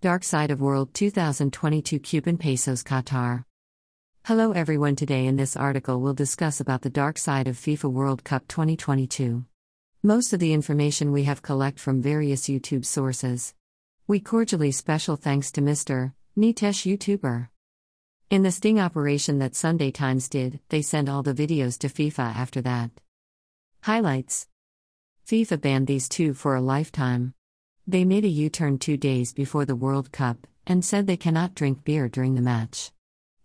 Dark Side of World 2022 Cuban Pesos Qatar. Hello everyone today in this article we'll discuss about the dark side of FIFA World Cup 2022. Most of the information we have collect from various YouTube sources. We cordially special thanks to Mr. Nitesh YouTuber. In the sting operation that Sunday Times did, they sent all the videos to FIFA after that. Highlights FIFA banned these two for a lifetime. They made a U turn two days before the World Cup and said they cannot drink beer during the match.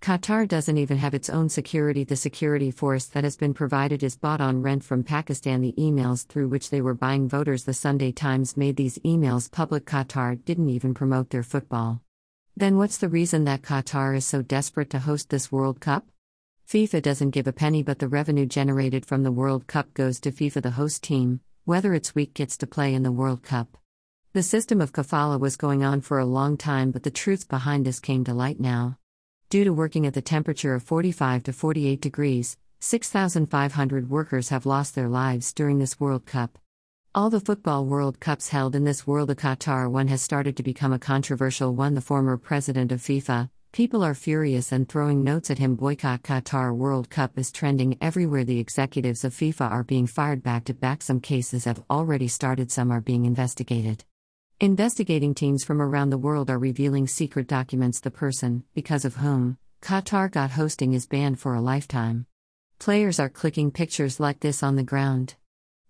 Qatar doesn't even have its own security. The security force that has been provided is bought on rent from Pakistan. The emails through which they were buying voters, the Sunday Times made these emails public. Qatar didn't even promote their football. Then what's the reason that Qatar is so desperate to host this World Cup? FIFA doesn't give a penny, but the revenue generated from the World Cup goes to FIFA, the host team, whether its week gets to play in the World Cup. The system of kafala was going on for a long time, but the truth behind this came to light now. Due to working at the temperature of 45 to 48 degrees, 6,500 workers have lost their lives during this World Cup. All the football World Cups held in this world, of Qatar one has started to become a controversial one. The former president of FIFA, people are furious and throwing notes at him. Boycott Qatar World Cup is trending everywhere. The executives of FIFA are being fired back to back. Some cases have already started, some are being investigated. Investigating teams from around the world are revealing secret documents the person, because of whom, Qatar got hosting is banned for a lifetime. Players are clicking pictures like this on the ground.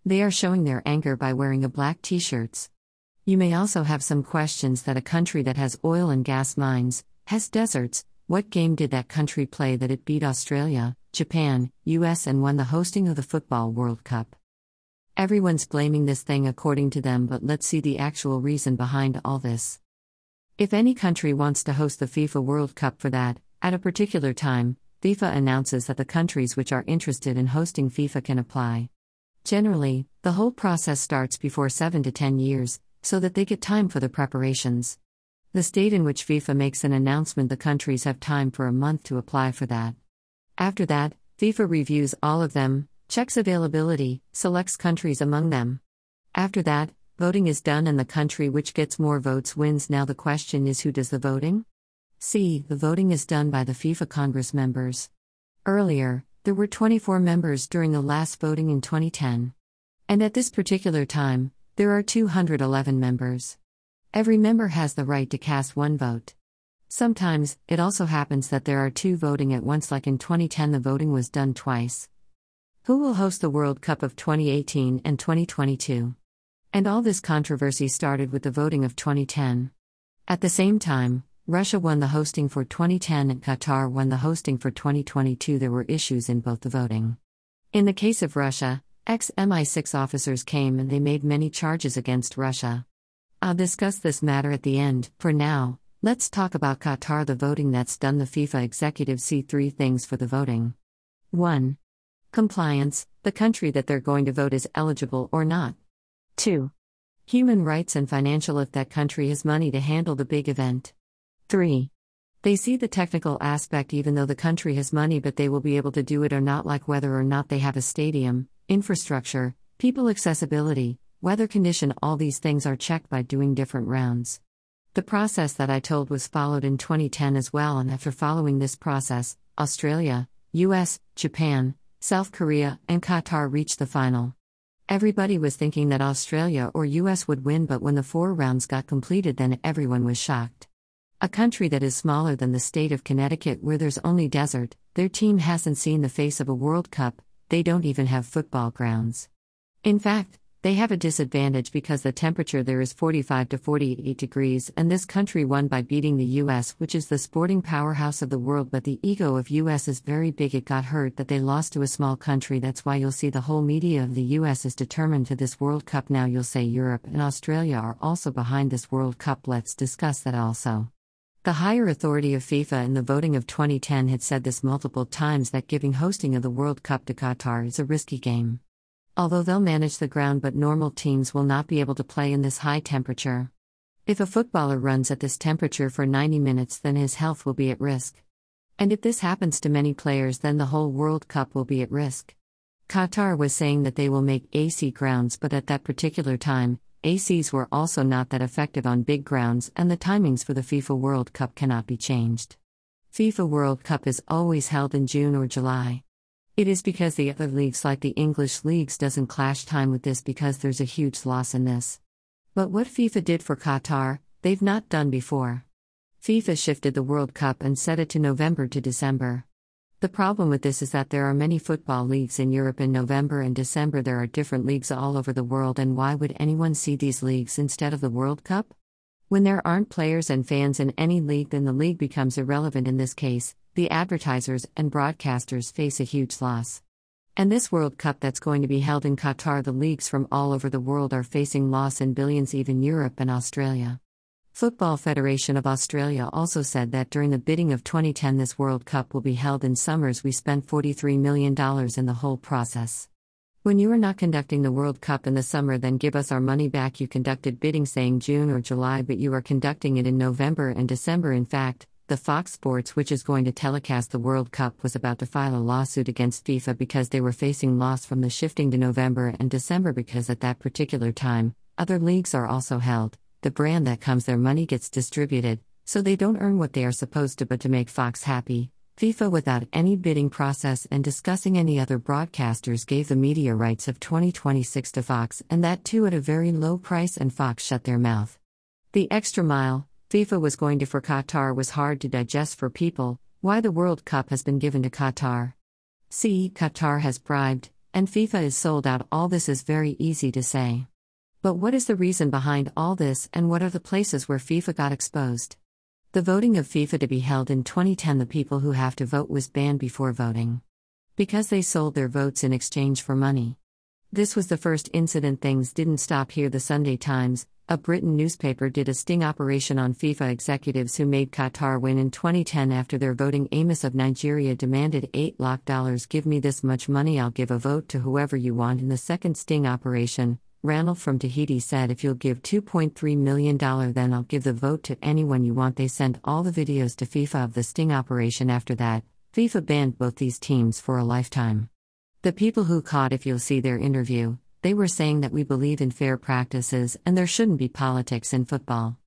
They are showing their anger by wearing a black t shirts. You may also have some questions that a country that has oil and gas mines, has deserts, what game did that country play that it beat Australia, Japan, US, and won the hosting of the Football World Cup? Everyone's blaming this thing according to them, but let's see the actual reason behind all this. If any country wants to host the FIFA World Cup for that, at a particular time, FIFA announces that the countries which are interested in hosting FIFA can apply. Generally, the whole process starts before 7 to 10 years, so that they get time for the preparations. The state in which FIFA makes an announcement, the countries have time for a month to apply for that. After that, FIFA reviews all of them, checks availability, selects countries among them. After that, voting is done and the country which gets more votes wins. Now the question is who does the voting? C. The voting is done by the FIFA Congress members. Earlier, there were 24 members during the last voting in 2010. And at this particular time, there are 211 members. Every member has the right to cast one vote. Sometimes, it also happens that there are two voting at once, like in 2010, the voting was done twice. Who will host the World Cup of 2018 and 2022? And all this controversy started with the voting of 2010. At the same time, Russia won the hosting for 2010 and Qatar won the hosting for 2022. There were issues in both the voting. In the case of Russia, ex MI6 officers came and they made many charges against Russia. I'll discuss this matter at the end. For now, let's talk about Qatar the voting that's done. The FIFA executive see three things for the voting. 1. Compliance the country that they're going to vote is eligible or not. 2. Human rights and financial if that country has money to handle the big event. 3. They see the technical aspect even though the country has money, but they will be able to do it or not, like whether or not they have a stadium, infrastructure, people accessibility, weather condition, all these things are checked by doing different rounds. The process that I told was followed in 2010 as well, and after following this process, Australia, US, Japan, South Korea, and Qatar reached the final. Everybody was thinking that Australia or US would win, but when the four rounds got completed, then everyone was shocked. A country that is smaller than the state of Connecticut, where there's only desert, their team hasn't seen the face of a World Cup, they don't even have football grounds. In fact, they have a disadvantage because the temperature there is 45 to 48 degrees and this country won by beating the US which is the sporting powerhouse of the world. But the ego of US is very big. It got hurt that they lost to a small country. That's why you'll see the whole media of the US is determined to this World Cup. Now you'll say Europe and Australia are also behind this World Cup. Let's discuss that also. The higher authority of FIFA in the voting of 2010 had said this multiple times that giving hosting of the World Cup to Qatar is a risky game. Although they'll manage the ground, but normal teams will not be able to play in this high temperature. If a footballer runs at this temperature for 90 minutes, then his health will be at risk. And if this happens to many players, then the whole World Cup will be at risk. Qatar was saying that they will make AC grounds, but at that particular time, ACs were also not that effective on big grounds, and the timings for the FIFA World Cup cannot be changed. FIFA World Cup is always held in June or July. It is because the other leagues like the English leagues doesn't clash time with this because there's a huge loss in this. But what FIFA did for Qatar, they've not done before. FIFA shifted the World Cup and set it to November to December. The problem with this is that there are many football leagues in Europe in November and December. There are different leagues all over the world, and why would anyone see these leagues instead of the World Cup? When there aren't players and fans in any league, then the league becomes irrelevant in this case, the advertisers and broadcasters face a huge loss. And this World Cup that's going to be held in Qatar, the leagues from all over the world are facing loss in billions, even Europe and Australia. Football Federation of Australia also said that during the bidding of 2010 this World Cup will be held in summers we spent $43 million in the whole process. When you are not conducting the World Cup in the summer then give us our money back you conducted bidding saying June or July but you are conducting it in November and December in fact, the Fox Sports, which is going to telecast the World Cup, was about to file a lawsuit against FIFA because they were facing loss from the shifting to November and December because at that particular time, other leagues are also held. The brand that comes their money gets distributed, so they don't earn what they are supposed to, but to make Fox happy. FIFA, without any bidding process and discussing any other broadcasters, gave the media rights of 2026 to Fox, and that too at a very low price, and Fox shut their mouth. The extra mile, FIFA was going to for Qatar was hard to digest for people, why the World Cup has been given to Qatar. See, Qatar has bribed, and FIFA is sold out. All this is very easy to say. But what is the reason behind all this, and what are the places where FIFA got exposed? The voting of FIFA to be held in 2010, the people who have to vote was banned before voting. Because they sold their votes in exchange for money. This was the first incident. Things didn't stop here. The Sunday Times, a Britain newspaper did a sting operation on FIFA executives who made Qatar win in 2010 after their voting. Amos of Nigeria demanded 8 lakh dollars give me this much money, I'll give a vote to whoever you want. In the second sting operation, Randall from Tahiti said if you'll give $2.3 million, then I'll give the vote to anyone you want. They sent all the videos to FIFA of the sting operation after that. FIFA banned both these teams for a lifetime. The people who caught, if you'll see their interview, they were saying that we believe in fair practices and there shouldn't be politics in football.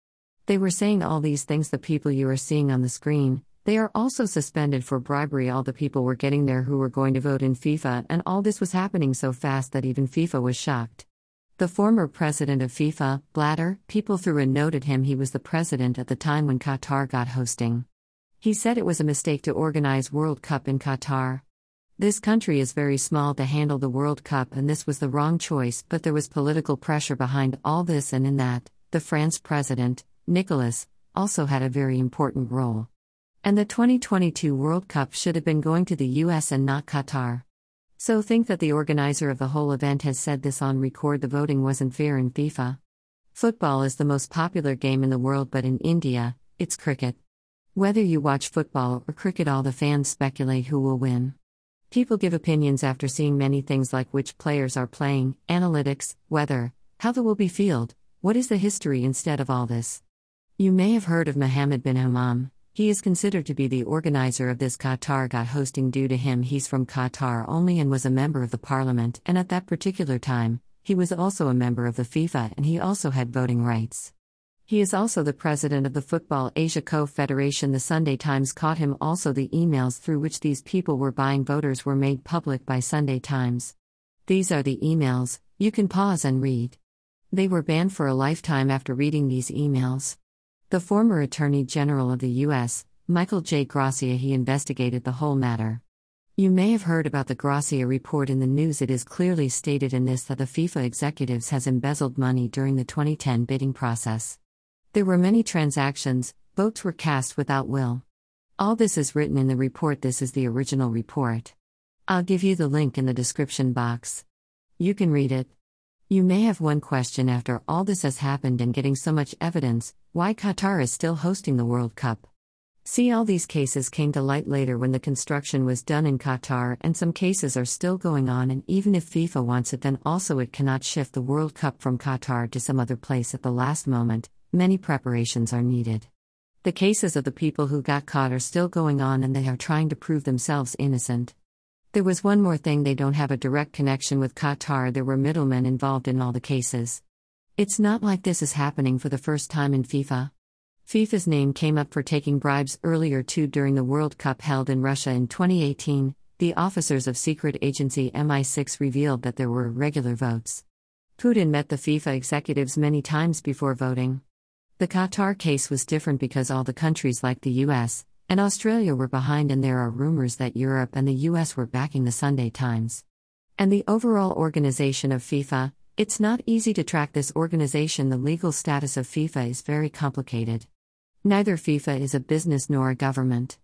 They were saying all these things the people you are seeing on the screen. They are also suspended for bribery. All the people were getting there who were going to vote in FIFA, and all this was happening so fast that even FIFA was shocked. The former president of FIFA, Blatter, people threw a note at him. He was the president at the time when Qatar got hosting. He said it was a mistake to organize World Cup in Qatar. This country is very small to handle the World Cup, and this was the wrong choice, but there was political pressure behind all this, and in that, the France president, Nicolas, also had a very important role. And the 2022 World Cup should have been going to the US and not Qatar. So think that the organizer of the whole event has said this on record the voting wasn't fair in FIFA. Football is the most popular game in the world, but in India, it's cricket. Whether you watch football or cricket, all the fans speculate who will win. People give opinions after seeing many things like which players are playing, analytics, weather, how the will be field, what is the history instead of all this. You may have heard of Mohammed bin Hammam. He is considered to be the organizer of this Qatar got hosting due to him he's from Qatar only and was a member of the parliament and at that particular time, he was also a member of the FIFA and he also had voting rights. He is also the president of the Football Asia Co Federation. The Sunday Times caught him also the emails through which these people were buying voters were made public by Sunday Times. These are the emails, you can pause and read. They were banned for a lifetime after reading these emails. The former Attorney General of the U.S., Michael J. Garcia, he investigated the whole matter. You may have heard about the Garcia report in the news. It is clearly stated in this that the FIFA executives has embezzled money during the 2010 bidding process. There were many transactions, votes were cast without will. All this is written in the report. This is the original report. I'll give you the link in the description box. You can read it. You may have one question after all this has happened and getting so much evidence why Qatar is still hosting the World Cup. See, all these cases came to light later when the construction was done in Qatar, and some cases are still going on. And even if FIFA wants it, then also it cannot shift the World Cup from Qatar to some other place at the last moment, many preparations are needed. The cases of the people who got caught are still going on and they are trying to prove themselves innocent. There was one more thing they don't have a direct connection with Qatar, there were middlemen involved in all the cases. It's not like this is happening for the first time in FIFA. FIFA's name came up for taking bribes earlier too during the World Cup held in Russia in 2018. The officers of secret agency MI6 revealed that there were irregular votes. Putin met the FIFA executives many times before voting. The Qatar case was different because all the countries like the US and Australia were behind, and there are rumors that Europe and the US were backing the Sunday Times. And the overall organization of FIFA, it's not easy to track this organization. The legal status of FIFA is very complicated. Neither FIFA is a business nor a government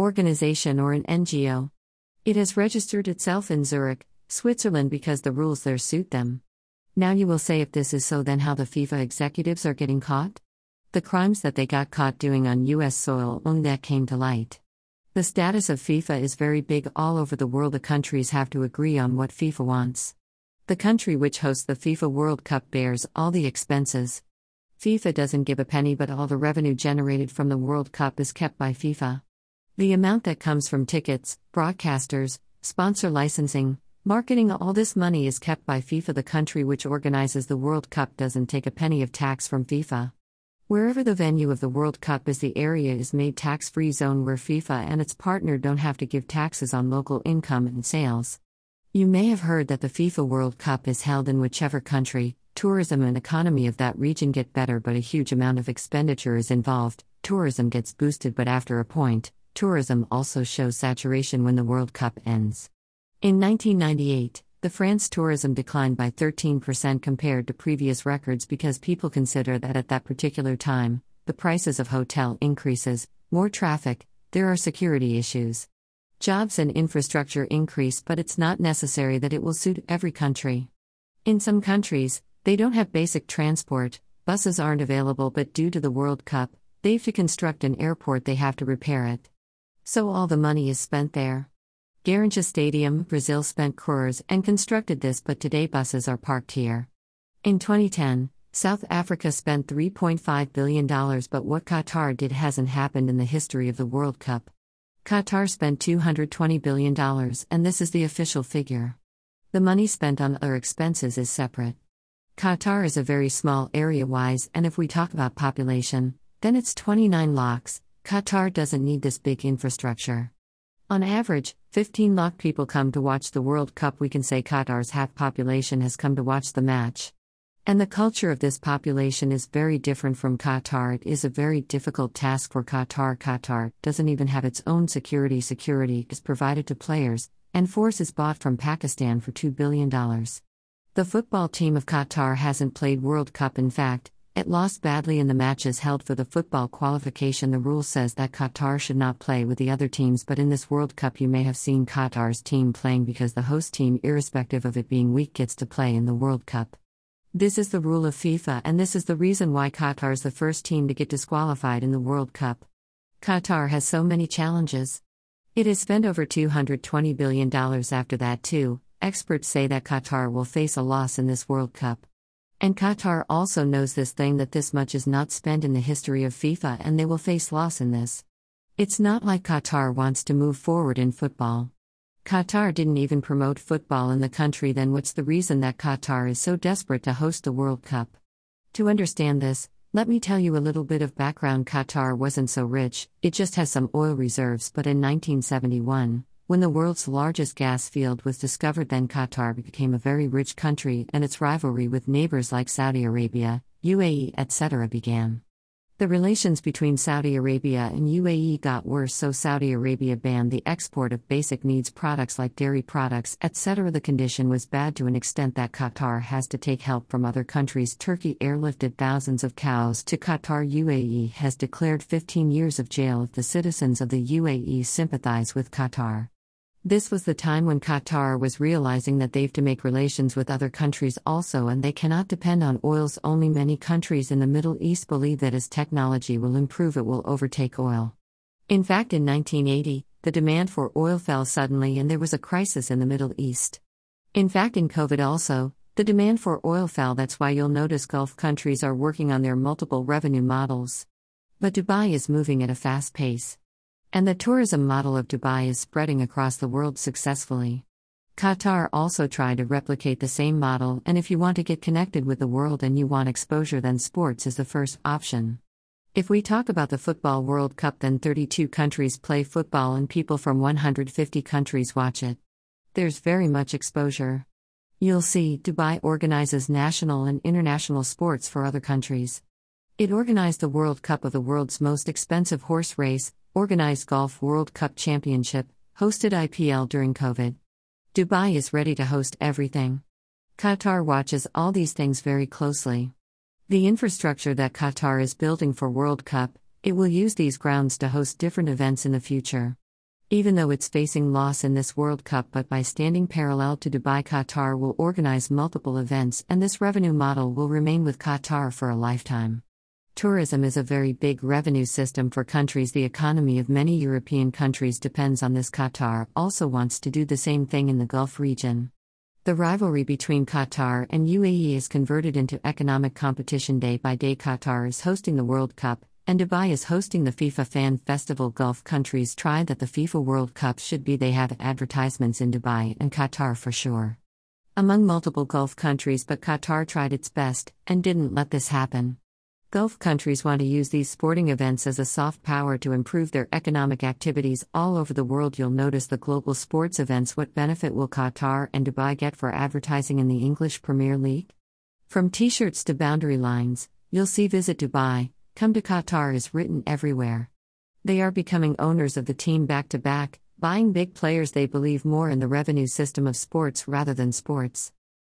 organization or an NGO. It has registered itself in Zurich, Switzerland because the rules there suit them. Now you will say if this is so, then how the FIFA executives are getting caught? The crimes that they got caught doing on US soil only that came to light. The status of FIFA is very big all over the world. The countries have to agree on what FIFA wants. The country which hosts the FIFA World Cup bears all the expenses. FIFA doesn't give a penny, but all the revenue generated from the World Cup is kept by FIFA. The amount that comes from tickets, broadcasters, sponsor licensing, marketing, all this money is kept by FIFA. The country which organizes the World Cup doesn't take a penny of tax from FIFA. Wherever the venue of the World Cup is, the area is made tax free zone where FIFA and its partner don't have to give taxes on local income and sales. You may have heard that the FIFA World Cup is held in whichever country, tourism and economy of that region get better, but a huge amount of expenditure is involved. Tourism gets boosted, but after a point, tourism also shows saturation when the World Cup ends. In 1998, the France tourism declined by 13% compared to previous records because people consider that at that particular time, the prices of hotel increases, more traffic, there are security issues. Jobs and infrastructure increase, but it's not necessary that it will suit every country. In some countries, they don't have basic transport, buses aren't available, but due to the World Cup, they've to construct an airport, they have to repair it. So all the money is spent there. Garrincha Stadium, Brazil spent crores and constructed this, but today buses are parked here. In 2010, South Africa spent $3.5 billion, but what Qatar did hasn't happened in the history of the World Cup. Qatar spent $220 billion, and this is the official figure. The money spent on other expenses is separate. Qatar is a very small area wise, and if we talk about population, then it's 29 lakhs. Qatar doesn't need this big infrastructure. On average, 15 lakh people come to watch the World Cup. We can say Qatar's half population has come to watch the match. And the culture of this population is very different from Qatar. It is a very difficult task for Qatar. Qatar doesn't even have its own security. Security is provided to players, and force is bought from Pakistan for $2 billion. The football team of Qatar hasn't played World Cup. In fact, it lost badly in the matches held for the football qualification. The rule says that Qatar should not play with the other teams, but in this World Cup, you may have seen Qatar's team playing because the host team, irrespective of it being weak, gets to play in the World Cup. This is the rule of FIFA, and this is the reason why Qatar is the first team to get disqualified in the World Cup. Qatar has so many challenges. It has spent over $220 billion after that, too. Experts say that Qatar will face a loss in this World Cup. And Qatar also knows this thing that this much is not spent in the history of FIFA and they will face loss in this. It's not like Qatar wants to move forward in football. Qatar didn't even promote football in the country, then what's the reason that Qatar is so desperate to host the World Cup? To understand this, let me tell you a little bit of background. Qatar wasn't so rich, it just has some oil reserves, but in 1971, when the world's largest gas field was discovered, then Qatar became a very rich country and its rivalry with neighbors like Saudi Arabia, UAE, etc. began. The relations between Saudi Arabia and UAE got worse, so Saudi Arabia banned the export of basic needs products like dairy products, etc. The condition was bad to an extent that Qatar has to take help from other countries. Turkey airlifted thousands of cows to Qatar. UAE has declared 15 years of jail if the citizens of the UAE sympathize with Qatar. This was the time when Qatar was realizing that they've to make relations with other countries also and they cannot depend on oils only. Many countries in the Middle East believe that as technology will improve, it will overtake oil. In fact, in 1980, the demand for oil fell suddenly and there was a crisis in the Middle East. In fact, in COVID also, the demand for oil fell. That's why you'll notice Gulf countries are working on their multiple revenue models. But Dubai is moving at a fast pace. And the tourism model of Dubai is spreading across the world successfully. Qatar also tried to replicate the same model, and if you want to get connected with the world and you want exposure, then sports is the first option. If we talk about the Football World Cup, then 32 countries play football and people from 150 countries watch it. There's very much exposure. You'll see, Dubai organizes national and international sports for other countries. It organized the World Cup of the world's most expensive horse race, organized Golf World Cup Championship, hosted IPL during COVID. Dubai is ready to host everything. Qatar watches all these things very closely. The infrastructure that Qatar is building for World Cup, it will use these grounds to host different events in the future. Even though it's facing loss in this World Cup, but by standing parallel to Dubai, Qatar will organize multiple events and this revenue model will remain with Qatar for a lifetime. Tourism is a very big revenue system for countries. The economy of many European countries depends on this. Qatar also wants to do the same thing in the Gulf region. The rivalry between Qatar and UAE is converted into economic competition day by day. Qatar is hosting the World Cup, and Dubai is hosting the FIFA Fan Festival. Gulf countries try that the FIFA World Cup should be they have advertisements in Dubai and Qatar for sure. Among multiple Gulf countries, but Qatar tried its best and didn't let this happen. Gulf countries want to use these sporting events as a soft power to improve their economic activities all over the world. You'll notice the global sports events. What benefit will Qatar and Dubai get for advertising in the English Premier League? From t shirts to boundary lines, you'll see Visit Dubai, Come to Qatar is written everywhere. They are becoming owners of the team back to back, buying big players. They believe more in the revenue system of sports rather than sports.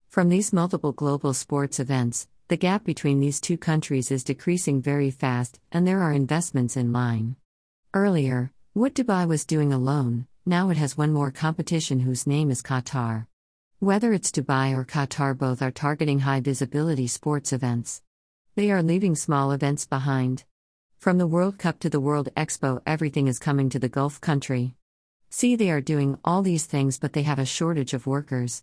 From these multiple global sports events, the gap between these two countries is decreasing very fast, and there are investments in line. Earlier, what Dubai was doing alone, now it has one more competition whose name is Qatar. Whether it's Dubai or Qatar, both are targeting high visibility sports events. They are leaving small events behind. From the World Cup to the World Expo, everything is coming to the Gulf country. See, they are doing all these things, but they have a shortage of workers.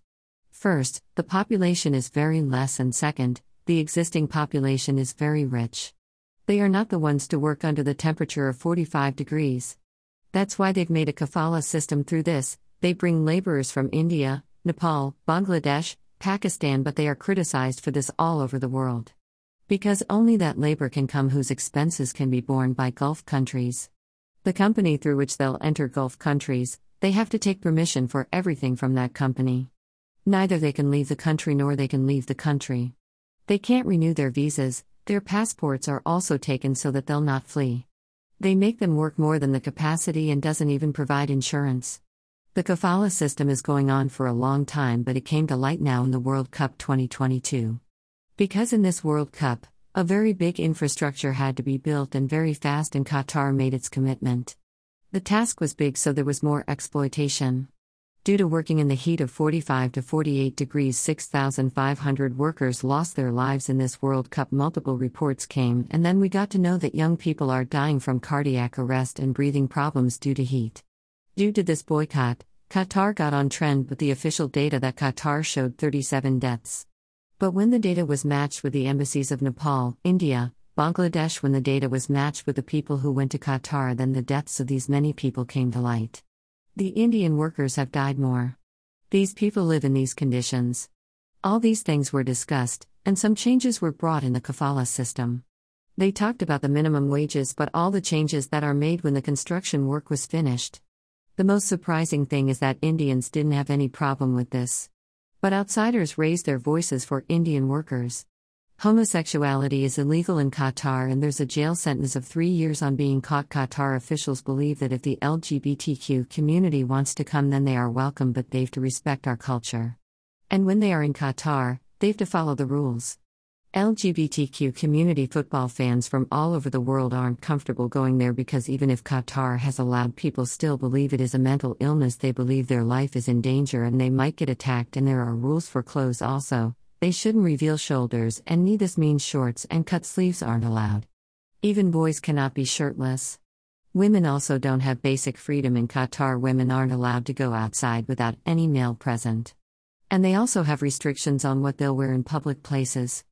First, the population is very less, and second, the existing population is very rich. They are not the ones to work under the temperature of 45 degrees. That's why they've made a kafala system through this. They bring laborers from India, Nepal, Bangladesh, Pakistan, but they are criticized for this all over the world. Because only that labor can come whose expenses can be borne by Gulf countries. The company through which they'll enter Gulf countries, they have to take permission for everything from that company. Neither they can leave the country nor they can leave the country. They can't renew their visas, their passports are also taken so that they'll not flee. They make them work more than the capacity and doesn't even provide insurance. The kafala system is going on for a long time, but it came to light now in the World Cup 2022. Because in this World Cup, a very big infrastructure had to be built and very fast, and Qatar made its commitment. The task was big, so there was more exploitation. Due to working in the heat of 45 to 48 degrees, 6,500 workers lost their lives in this World Cup. Multiple reports came, and then we got to know that young people are dying from cardiac arrest and breathing problems due to heat. Due to this boycott, Qatar got on trend with the official data that Qatar showed 37 deaths. But when the data was matched with the embassies of Nepal, India, Bangladesh, when the data was matched with the people who went to Qatar, then the deaths of these many people came to light. The Indian workers have died more. These people live in these conditions. All these things were discussed, and some changes were brought in the kafala system. They talked about the minimum wages, but all the changes that are made when the construction work was finished. The most surprising thing is that Indians didn't have any problem with this. But outsiders raised their voices for Indian workers. Homosexuality is illegal in Qatar and there's a jail sentence of three years on being caught. Qatar officials believe that if the LGBTQ community wants to come, then they are welcome, but they've to respect our culture. And when they are in Qatar, they've to follow the rules. LGBTQ community football fans from all over the world aren't comfortable going there because even if Qatar has allowed people still believe it is a mental illness they believe their life is in danger and they might get attacked and there are rules for clothes also they shouldn't reveal shoulders, and knee this means shorts and cut sleeves aren't allowed. Even boys cannot be shirtless. Women also don't have basic freedom in Qatar. Women aren't allowed to go outside without any male present. And they also have restrictions on what they'll wear in public places.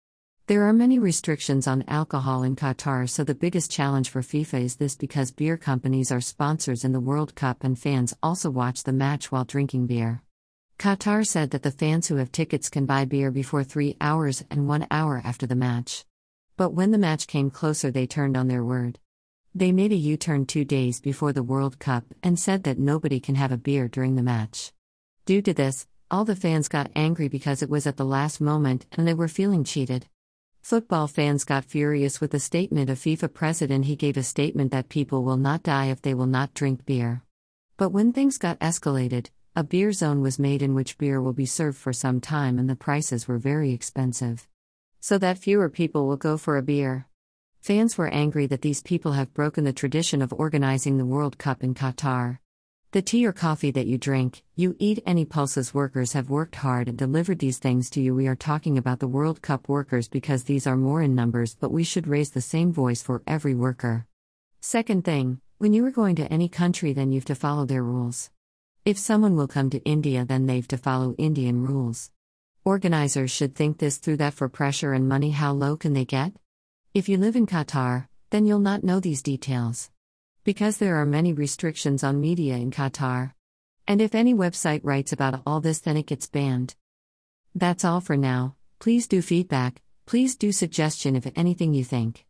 There are many restrictions on alcohol in Qatar, so the biggest challenge for FIFA is this because beer companies are sponsors in the World Cup and fans also watch the match while drinking beer. Qatar said that the fans who have tickets can buy beer before 3 hours and 1 hour after the match. But when the match came closer, they turned on their word. They made a U turn two days before the World Cup and said that nobody can have a beer during the match. Due to this, all the fans got angry because it was at the last moment and they were feeling cheated. Football fans got furious with the statement of FIFA president. He gave a statement that people will not die if they will not drink beer. But when things got escalated, a beer zone was made in which beer will be served for some time and the prices were very expensive. So that fewer people will go for a beer. Fans were angry that these people have broken the tradition of organizing the World Cup in Qatar. The tea or coffee that you drink, you eat, any Pulses workers have worked hard and delivered these things to you. We are talking about the World Cup workers because these are more in numbers, but we should raise the same voice for every worker. Second thing, when you are going to any country, then you have to follow their rules. If someone will come to India, then they've to follow Indian rules. Organizers should think this through that for pressure and money, how low can they get? If you live in Qatar, then you'll not know these details. Because there are many restrictions on media in Qatar. And if any website writes about all this, then it gets banned. That's all for now. Please do feedback, please do suggestion if anything you think.